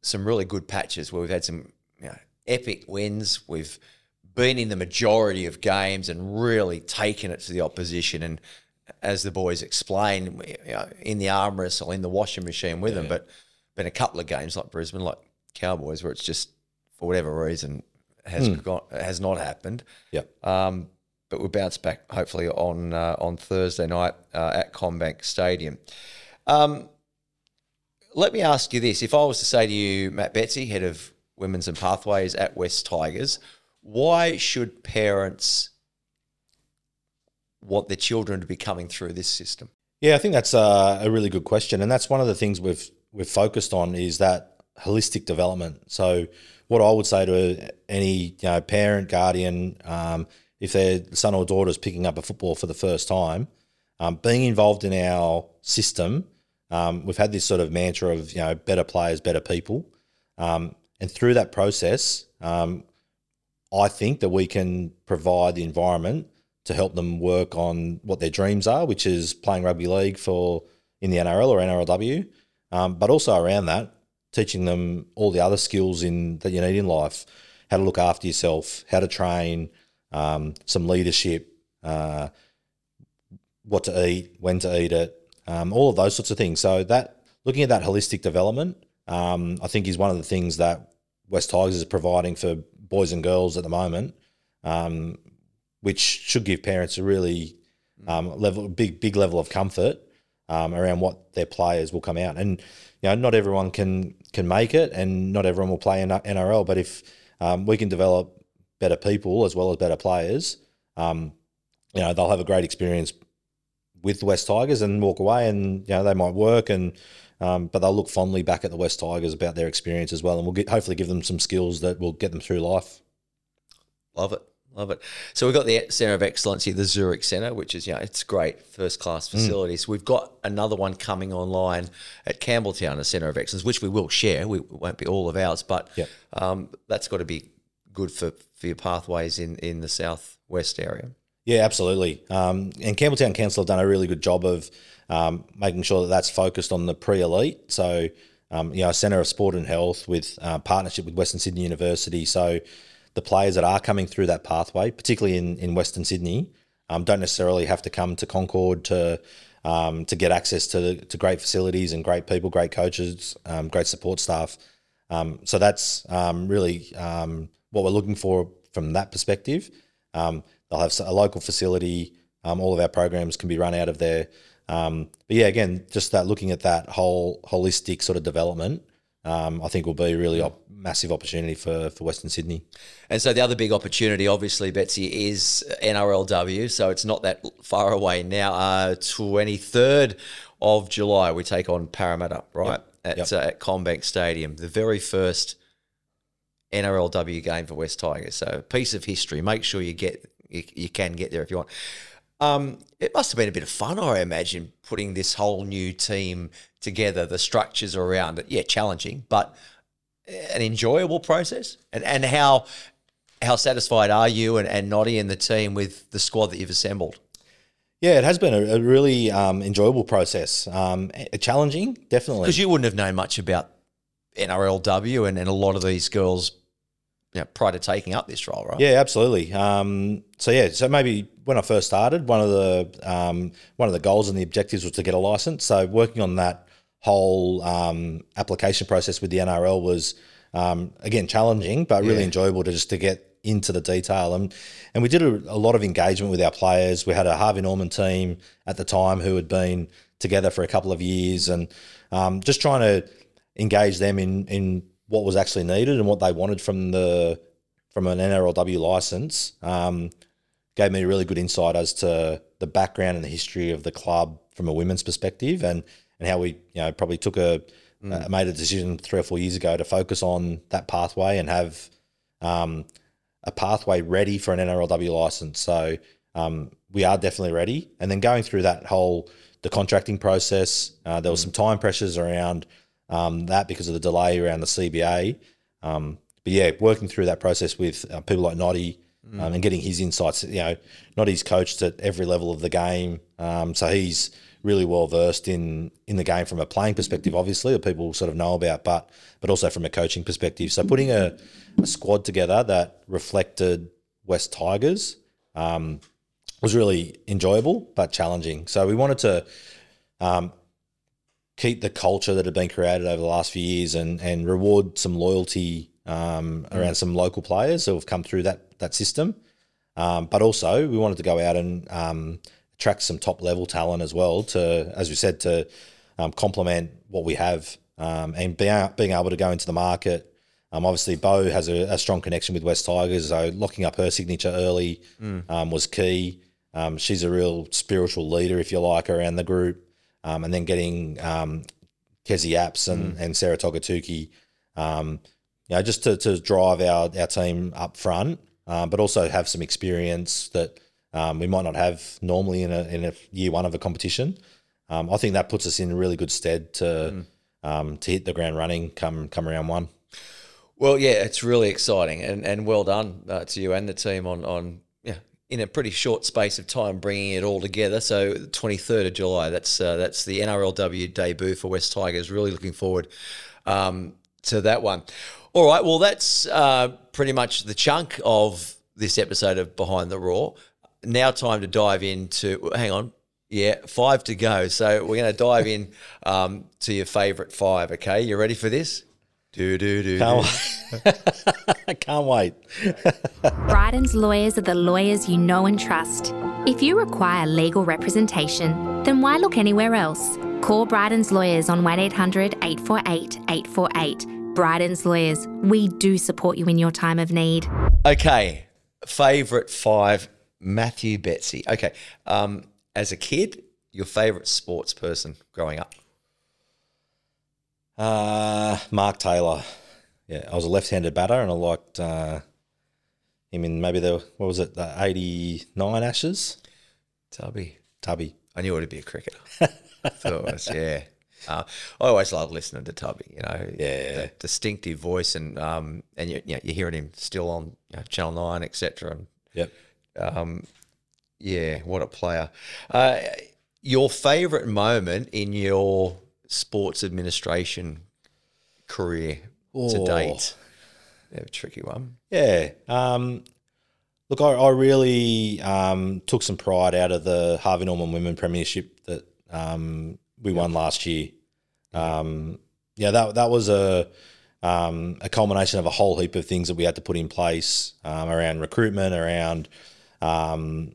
Speaker 2: some really good patches where we've had some you know epic wins. We've been in the majority of games and really taken it to the opposition and. As the boys explained, you know, in the arm wrestle, in the washing machine with them, but been a couple of games like Brisbane, like Cowboys, where it's just for whatever reason has got has not happened.
Speaker 3: Yep.
Speaker 2: Um, but we'll bounce back hopefully on uh, on Thursday night uh, at CommBank Stadium. Um, let me ask you this: If I was to say to you, Matt Betsey, head of Women's and Pathways at West Tigers, why should parents want their children to be coming through this system?
Speaker 3: Yeah, I think that's a, a really good question, and that's one of the things we've we've focused on is that holistic development. So, what I would say to any you know, parent, guardian, um, if their son or daughter is picking up a football for the first time, um, being involved in our system, um, we've had this sort of mantra of you know better players, better people, um, and through that process, um, I think that we can provide the environment to help them work on what their dreams are, which is playing rugby league for in the NRL or NRLW, um, but also around that, teaching them all the other skills in that you need in life, how to look after yourself, how to train, um, some leadership, uh, what to eat, when to eat it, um, all of those sorts of things. So that looking at that holistic development, um, I think is one of the things that West Tigers is providing for boys and girls at the moment, um, which should give parents a really um, level, big, big level of comfort um, around what their players will come out. And you know, not everyone can can make it, and not everyone will play in NRL. But if um, we can develop better people as well as better players, um, you know, they'll have a great experience with the West Tigers and walk away, and you know, they might work and. Um, but they'll look fondly back at the West Tigers about their experience as well, and we'll get, hopefully give them some skills that will get them through life.
Speaker 2: Love it. Love it. So we've got the Centre of Excellence here, the Zurich Centre, which is, you know, it's great, first class facilities. We've got another one coming online at Campbelltown, a Centre of Excellence, which we will share. We won't be all of ours, but
Speaker 3: Yep.
Speaker 2: um, that's got to be good for, for your pathways in, in the southwest area.
Speaker 3: Yeah, absolutely. Um, and Campbelltown Council have done a really good job of um, making sure that that's focused on the pre-elite. So, um, you know, a Centre of Sport and Health with uh, partnership with Western Sydney University. So, the players that are coming through that pathway, particularly in, in Western Sydney, um, don't necessarily have to come to Concord to um, to get access to to great facilities and great people, great coaches, um, great support staff. Um, so that's um, really um, what we're looking for from that perspective. They'll have a local facility. All of our programs can be run out of there. But yeah, again, just that looking at that whole holistic sort of development, um, I think will be a really op- massive opportunity for, for Western Sydney.
Speaker 2: And so the other big opportunity, obviously, Betsey, is NRLW. So it's not that far away now. Uh, 23rd of July, we take on Parramatta, right? At,
Speaker 3: Yep.
Speaker 2: Uh, at CommBank Stadium. The very first NRLW game for West Tigers. So a piece of history. Make sure you get you, you can get there if you want. Um, it must have been a bit of fun, I imagine, putting this whole new team together. The structures around it, yeah, challenging, but an enjoyable process. And and how how satisfied are you and, and Noddy and the team with the squad that you've assembled?
Speaker 3: Yeah, it has been a, a really um, enjoyable process. Um, a- challenging, definitely.
Speaker 2: Because you wouldn't have known much about NRLW and, and a lot of these girls you know, prior to taking up this role, right?
Speaker 3: Yeah, absolutely. Um, so yeah, so maybe when I first started, one of the um, one of the goals and the objectives was to get a license. So working on that whole um, application process with the NRL was um, again challenging, but really
Speaker 2: Yeah.
Speaker 3: enjoyable to just to get into the detail and and we did a, a lot of engagement with our players. We had a Harvey Norman team at the time who had been together for a couple of years and um, just trying to engage them in in what was actually needed and what they wanted from the from an NRLW license. Um, gave me a really good insight as to the background and the history of the club from a women's perspective and and how we you know probably took a uh, made a decision three or four years ago to focus on that pathway and have um, a pathway ready for an NRLW license. So um, we are definitely ready. And then going through that whole the contracting process, uh, there was some time pressures around um, that because of the delay around the CBA. Um, but yeah, working through that process with uh, people like Noddy um, and getting his insights. You know, Noddy's coached at every level of the game, um, so he's really well versed in in the game from a playing perspective, obviously, that people sort of know about, but but also from a coaching perspective. So putting a, a squad together that reflected West Tigers um, was really enjoyable but challenging. So we wanted to um, keep the culture that had been created over the last few years and and reward some loyalty um, around some local players who have come through that that system. Um, but also, we wanted to go out and um, attract some top level talent as well to, as we said, to um, complement what we have um, and being, being able to go into the market. Um, obviously, Bo has a, a strong connection with West Tigers, so locking up her signature early um, was key. Um, she's a real spiritual leader, if you like, around the group. Um, and then getting um, Kezie Apps and, and Sarah Togatuki, um, you know, just to, to drive our, our team up front, um, but also have some experience that um, we might not have normally in a, in a year one of a competition. Um, I think that puts us in really good stead to um, to hit the ground running come come around one.
Speaker 2: Well, yeah, it's really exciting, and, and well done uh, to you and the team on on in a pretty short space of time bringing it all together. So, twenty third of July, that's uh, that's the NRLW debut for West Tigers. Really looking forward um, to that one. All right, well, that's uh, pretty much the chunk of this episode of Behind the Roar. Now, time to dive into. Hang on. Yeah, five to go. So we're going to dive in um, to your favourite five. Okay, you ready for this? Do do do.
Speaker 3: Can't wait. (laughs) Can't wait. (laughs)
Speaker 4: Bryden's lawyers are the lawyers you know and trust. If you require legal representation, then why look anywhere else? Call Bryden's lawyers on 1 800 848 848. Bryden's lawyers, we do support you in your time of need.
Speaker 2: Okay, favorite five. Matthew Betsey. Okay, um, as a kid, your favorite sports person growing up.
Speaker 3: Uh, Mark Taylor. Yeah, I was a left-handed batter, and I liked uh, him in maybe the what was it, the '89 Ashes.
Speaker 2: Tubby.
Speaker 3: Tubby.
Speaker 2: I knew it would be a cricketer. Thought it was, yeah. Uh, I always loved listening to Tubby. You know,
Speaker 3: Yeah.
Speaker 2: distinctive voice, and um, and you, you know, you're hearing him still on you know, Channel Nine, etc. And
Speaker 3: Yep.
Speaker 2: um, yeah, what a player. Uh, your favourite moment in your sports administration career to
Speaker 3: Oh.
Speaker 2: date? Yeah, a tricky one.
Speaker 3: Yeah. Um, look, I, I really um, took some pride out of the Harvey Norman Women Premiership that um, we won last year. Um, yeah, that that was a um, a culmination of a whole heap of things that we had to put in place um, around recruitment, around um,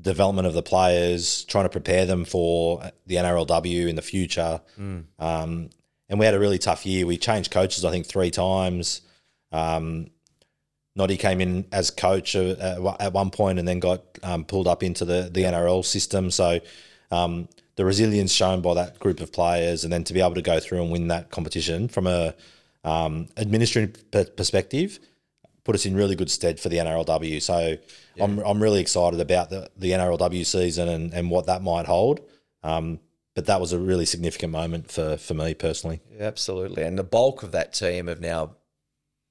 Speaker 3: development of the players, trying to prepare them for the NRLW in the future. Um, and we had a really tough year. We changed coaches, I think, three times. Um, Noddy came in as coach uh, at one- point and then got um, pulled up into the, the NRL system. So um, the resilience shown by that group of players and then to be able to go through and win that competition from a um, administrative perspective put us in really good stead for the NRLW. So I'm, I'm really excited about the, the NRLW season and, and what that might hold. Um, but that was a really significant moment for, for me personally.
Speaker 2: Yeah, absolutely. And the bulk of that team have now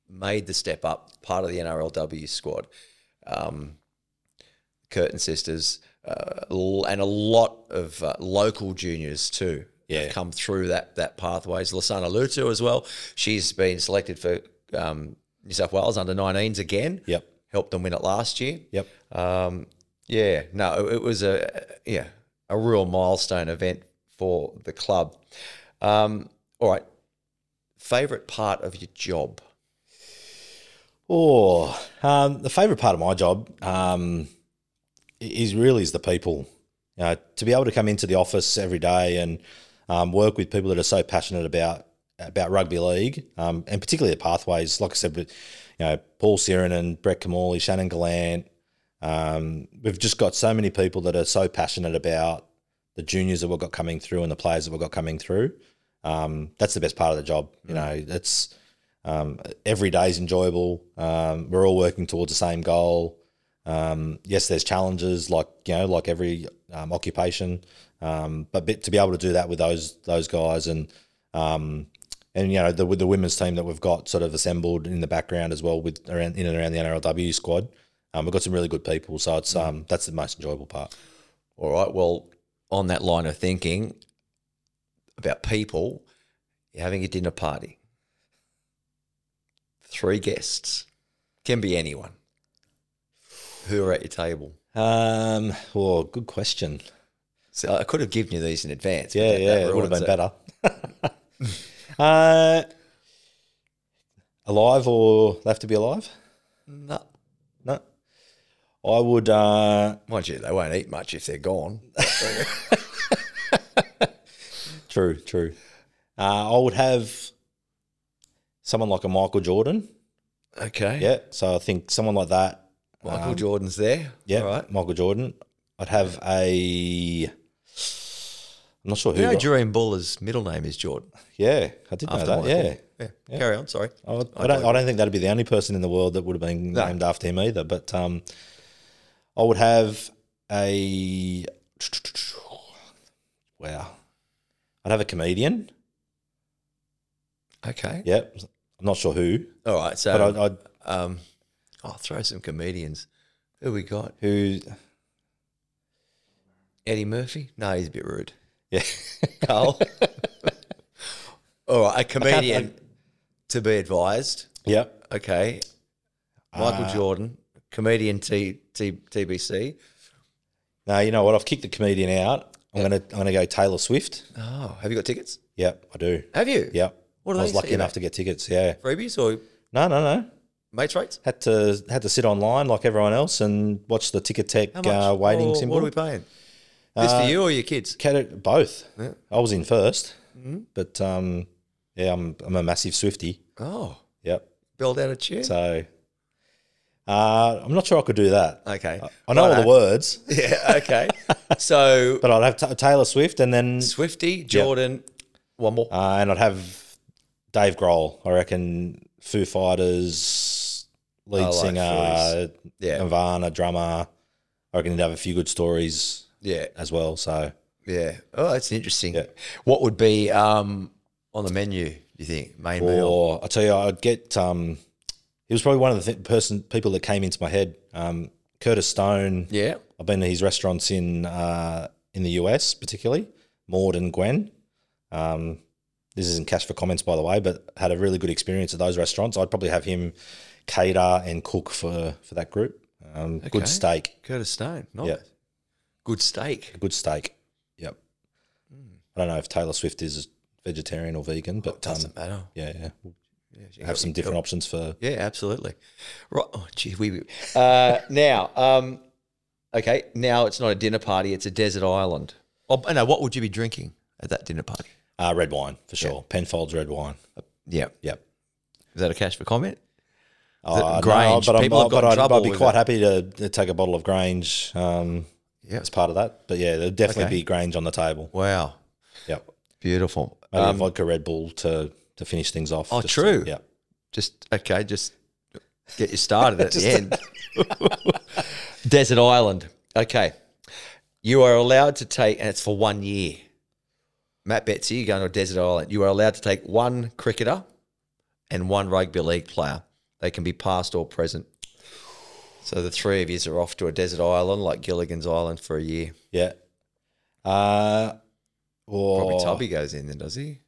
Speaker 2: made the step up, part of the NRLW squad. Um, Curtin sisters, uh, and a lot of uh, local juniors too.
Speaker 3: Yeah.
Speaker 2: have come through that that pathways. Losana Lutu as well. She's been selected for um, New South Wales under 19s again.
Speaker 3: Yep.
Speaker 2: Helped them win it last year.
Speaker 3: Yep.
Speaker 2: Um, yeah, no, it, was a yeah a real milestone event for the club. Um, all right, favorite part of your job?
Speaker 3: Oh, um, the favourite part of my job um, is really is the people. You know, to be able to come into the office every day and um, work with people that are so passionate about about rugby league, um, and particularly the pathways. Like I said, with, you know, Paul and Brett Kimmorley, Shannon Gallant. Um, we've just got so many people that are so passionate about the juniors that we've got coming through and the players that we've got coming through. Um, that's the best part of the job. You know, it's um, every day is enjoyable. Um, we're all working towards the same goal. Um, yes, there's challenges like you know, like every um, occupation, um, but to be able to do that with those those guys and um, and you know the with the women's team that we've got sort of assembled in the background as well with around in and around the NRLW squad, um, we've got some really good people. So it's um, that's the most enjoyable part.
Speaker 2: All right. Well, on that line of thinking about people, you're having a dinner party. Three guests can be anyone. Who are at your table?
Speaker 3: Um, well, good question.
Speaker 2: So I could have given you these in advance.
Speaker 3: Yeah, yeah, it would have been better. (laughs) uh, alive or they have to be alive?
Speaker 2: No.
Speaker 3: No. I would. Uh,
Speaker 2: Mind you, they won't eat much if they're gone. (laughs)
Speaker 3: true, true. Uh, I would have someone like a Michael Jordan.
Speaker 2: Okay.
Speaker 3: Yeah. So I think someone like that.
Speaker 2: Michael Jordan's there.
Speaker 3: Yeah.
Speaker 2: All right.
Speaker 3: Michael Jordan. I'd have a. I'm not sure who.
Speaker 2: You know, Jahream Bula's middle name is Jordan.
Speaker 3: yeah, I did know that.
Speaker 2: Michael.
Speaker 3: Yeah.
Speaker 2: yeah. Carry on. Sorry.
Speaker 3: I, I don't. I don't think that'd be the only person in the world that would have been
Speaker 2: No.
Speaker 3: named after him either. But um, I would have a. Wow, I'd have a comedian.
Speaker 2: Okay.
Speaker 3: Yep, I'm not sure who,
Speaker 2: All right. So,
Speaker 3: but I'd, I'd
Speaker 2: um, I'll throw some comedians. Who we got?
Speaker 3: who.
Speaker 2: Eddie Murphy? No, he's a bit rude.
Speaker 3: Yeah, (laughs)
Speaker 2: Carl. All right, a comedian to be advised.
Speaker 3: yep.
Speaker 2: Okay. Michael
Speaker 3: Uh,
Speaker 2: Jordan, comedian T, T, TBC.
Speaker 3: No, you know what? I've kicked the comedian out. I'm gonna. I'm gonna go Taylor Swift.
Speaker 2: Oh, have you got tickets?
Speaker 3: Yep, I do.
Speaker 2: Have you?
Speaker 3: Yep.
Speaker 2: What
Speaker 3: I was lucky enough to get tickets. Yeah.
Speaker 2: Freebies or
Speaker 3: No, no, no.
Speaker 2: mates rates?
Speaker 3: Had to had to sit online like everyone else and watch the
Speaker 2: Ticketek
Speaker 3: uh, waiting
Speaker 2: Or
Speaker 3: symbol.
Speaker 2: What are we paying? This for you or your kids?
Speaker 3: Cate- both.
Speaker 2: Yeah.
Speaker 3: I was in 1st
Speaker 2: Mm-hmm.
Speaker 3: but um, yeah, I'm I'm a massive Swifty.
Speaker 2: Oh,
Speaker 3: Yep.
Speaker 2: build out a tune.
Speaker 3: So uh, I'm not sure I could do that.
Speaker 2: okay.
Speaker 3: I know all the words, (laughs)
Speaker 2: Yeah, okay. (laughs) so
Speaker 3: but I'd have ta Taylor Swift and then
Speaker 2: Swifty, Jordan, one more.
Speaker 3: uh, and I'd have Dave Grohl. I reckon Foo Fighters lead
Speaker 2: I like
Speaker 3: singer.
Speaker 2: Yeah.
Speaker 3: Nirvana drummer. I reckon he'd have a few good stories
Speaker 2: Yeah,
Speaker 3: as well. So
Speaker 2: yeah. Oh, that's interesting.
Speaker 3: Yeah.
Speaker 2: What would be um, on the menu? Do you think main meal?
Speaker 3: Or I tell you, I'd get. Um, he was probably one of the th- person people that came into my head. Um, Curtis Stone.
Speaker 2: Yeah.
Speaker 3: I've been to his restaurants in uh, in the US, particularly Maude and Gwen. Um, this isn't cash for comments, by the way, but had a really good experience at those restaurants. I'd probably have him cater and cook for for that group. Um,
Speaker 2: Okay.
Speaker 3: Good steak,
Speaker 2: Curtis Stone. Nice.
Speaker 3: Yeah.
Speaker 2: Good steak.
Speaker 3: good steak. Yep. I don't know if Taylor Swift is vegetarian or vegan, but um,
Speaker 2: Doesn't matter.
Speaker 3: yeah, yeah,
Speaker 2: Yeah,
Speaker 3: have some different options for.
Speaker 2: Yeah, absolutely. Right. Oh, gee, we. Uh, now, um, okay. Now it's not a dinner party; it's a desert island. Oh, no. What would you be drinking at that dinner party?
Speaker 3: Uh, red wine for sure. Penfolds red wine.
Speaker 2: Yeah.
Speaker 3: Yep.
Speaker 2: Is that a cash for comment?
Speaker 3: Uh,
Speaker 2: Grange.
Speaker 3: but, I'm,
Speaker 2: have got
Speaker 3: but
Speaker 2: in
Speaker 3: I'd,
Speaker 2: trouble
Speaker 3: I'd be quite
Speaker 2: it.
Speaker 3: happy to, to take a bottle of Grange um,
Speaker 2: Yeah.
Speaker 3: as part of that. But yeah, there'd definitely
Speaker 2: Okay.
Speaker 3: be Grange on the table.
Speaker 2: Wow.
Speaker 3: Yep.
Speaker 2: Beautiful.
Speaker 3: Maybe a
Speaker 2: Um,
Speaker 3: vodka Red Bull to to finish things off.
Speaker 2: Oh, true.
Speaker 3: yeah.
Speaker 2: just okay. Just get you started at (laughs) the end. (laughs) desert island. Okay. You are allowed to take, and it's for one year. Matt Betsey, you're going to a desert island. You are allowed to take one cricketer and one rugby league player. They can be past or present. So the three of you are off to a desert island like Gilligan's Island for a year.
Speaker 3: Yeah. Uh, or
Speaker 2: Probably Tubby goes in then, does he?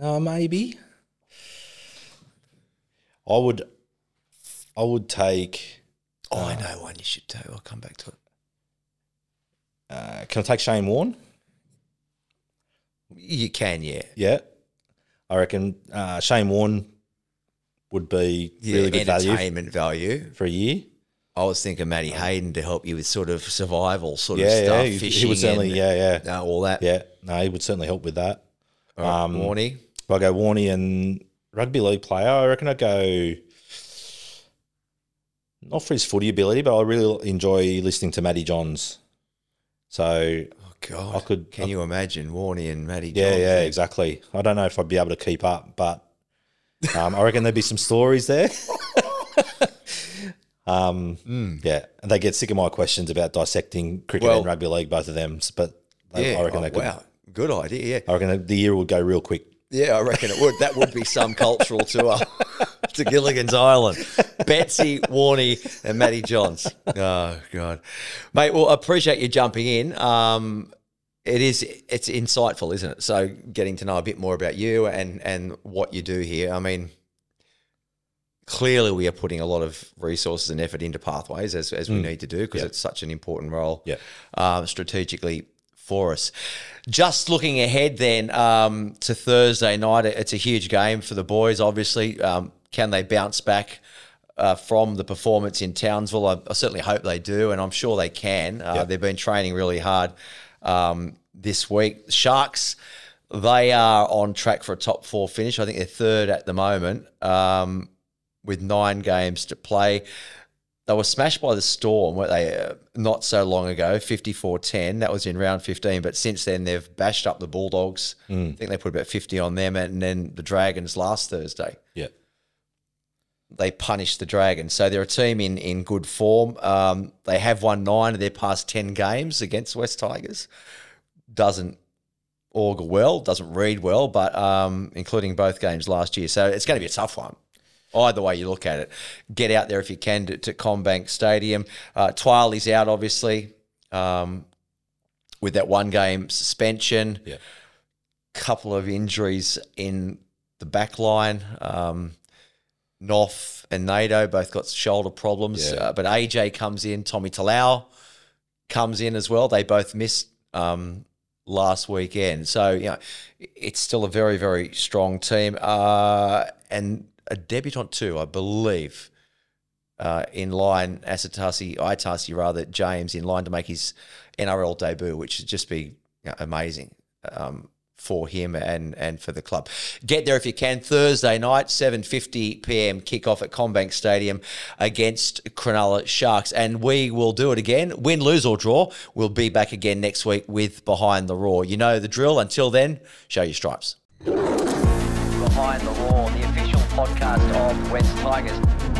Speaker 3: Uh, maybe. I would. I would take.
Speaker 2: Oh, I know one you should do. I'll come back to it.
Speaker 3: Uh, can I take Shane Warne?
Speaker 2: You can, yeah.
Speaker 3: Yeah, I reckon uh, Shane Warne would be
Speaker 2: Yeah,
Speaker 3: really good value
Speaker 2: entertainment value.
Speaker 3: for a year.
Speaker 2: I was thinking Matty Hayden to help you with sort of survival sort of
Speaker 3: Yeah, yeah,
Speaker 2: stuff,
Speaker 3: he- he
Speaker 2: fishing,
Speaker 3: would certainly-
Speaker 2: and,
Speaker 3: yeah, yeah.
Speaker 2: uh, all that.
Speaker 3: Yeah, no, he would certainly help with that.
Speaker 2: Um, Warney.
Speaker 3: If I go Warney and rugby league player, I reckon I'd go not for his footy ability, but I really enjoy listening to Matty Johns. So
Speaker 2: Oh God,
Speaker 3: I could-
Speaker 2: Can you imagine Warney and Matty?
Speaker 3: yeah,
Speaker 2: Johns?
Speaker 3: yeah, exactly. I don't know if I'd be able to keep up, but um, I reckon there'd be some stories there. (laughs) (laughs) um, Yeah, and they get sick of my questions about dissecting cricket
Speaker 2: Well-
Speaker 3: and rugby league, both of them. But they,
Speaker 2: Yeah,
Speaker 3: I reckon
Speaker 2: oh,
Speaker 3: they could.
Speaker 2: wow, good idea. Yeah,
Speaker 3: I reckon the year would go real quick.
Speaker 2: yeah, I reckon it would. That would be some (laughs) cultural tour to Gilligan's Island. Betsey, Warney, and Matty Johns. Oh God, mate. Well, I appreciate you jumping in. Um, it is it's insightful, isn't it? So getting to know a bit more about you and and what you do here. I mean, clearly we are putting a lot of resources and effort into pathways as as we need to do because
Speaker 3: Yeah.
Speaker 2: it's such an important role
Speaker 3: Yeah.
Speaker 2: um, strategically for us. Just looking ahead then um, to Thursday night, it's a huge game for the boys. Obviously, um, can they bounce back? Uh, from the performance in Townsville, I, I certainly hope they do, and I'm sure they can. Uh,
Speaker 3: Yeah.
Speaker 2: They've been training really hard um, this week. Sharks, they are on track for a top four finish. I think they're third at the moment um, with nine games to play. They were smashed by the Storm, weren't they, uh, not so long ago, 54 10. That was in round 15. But since then, they've bashed up the Bulldogs. I think they put about 50 on them. And then the Dragons last Thursday
Speaker 3: Yeah.
Speaker 2: they punished the Dragons. So they're a team in in good form. Um, they have won nine of their past ten games against West Tigers. Doesn't augur well, doesn't read well, but um, including both games last year. So it's going to be a tough one. Either way you look at it, get out there if you can to, to CommBank Stadium. Uh, Twiley's out, obviously, um, with that one game suspension
Speaker 3: Yeah.
Speaker 2: couple of injuries in the back line. Um, Noff and NATO both got shoulder problems,
Speaker 3: Yeah.
Speaker 2: uh, but AJ comes in. Tommy Talau comes in as well. They both missed um, last weekend, so you know it's still a very very strong team uh, and a debutant too, I believe. Uh, in line, Asatasi, Itasi rather, James in line to make his NRL debut, which would just be amazing um, for him and and for the club. Get there if you can. Thursday night, seven fifty PM kickoff at CommBank Stadium against Cronulla Sharks, and we will do it again. Win, lose or draw. We'll be back again next week with Behind the Roar. You know the drill. Until then, show your stripes.
Speaker 1: Behind the Roar, the podcast of West Tigers.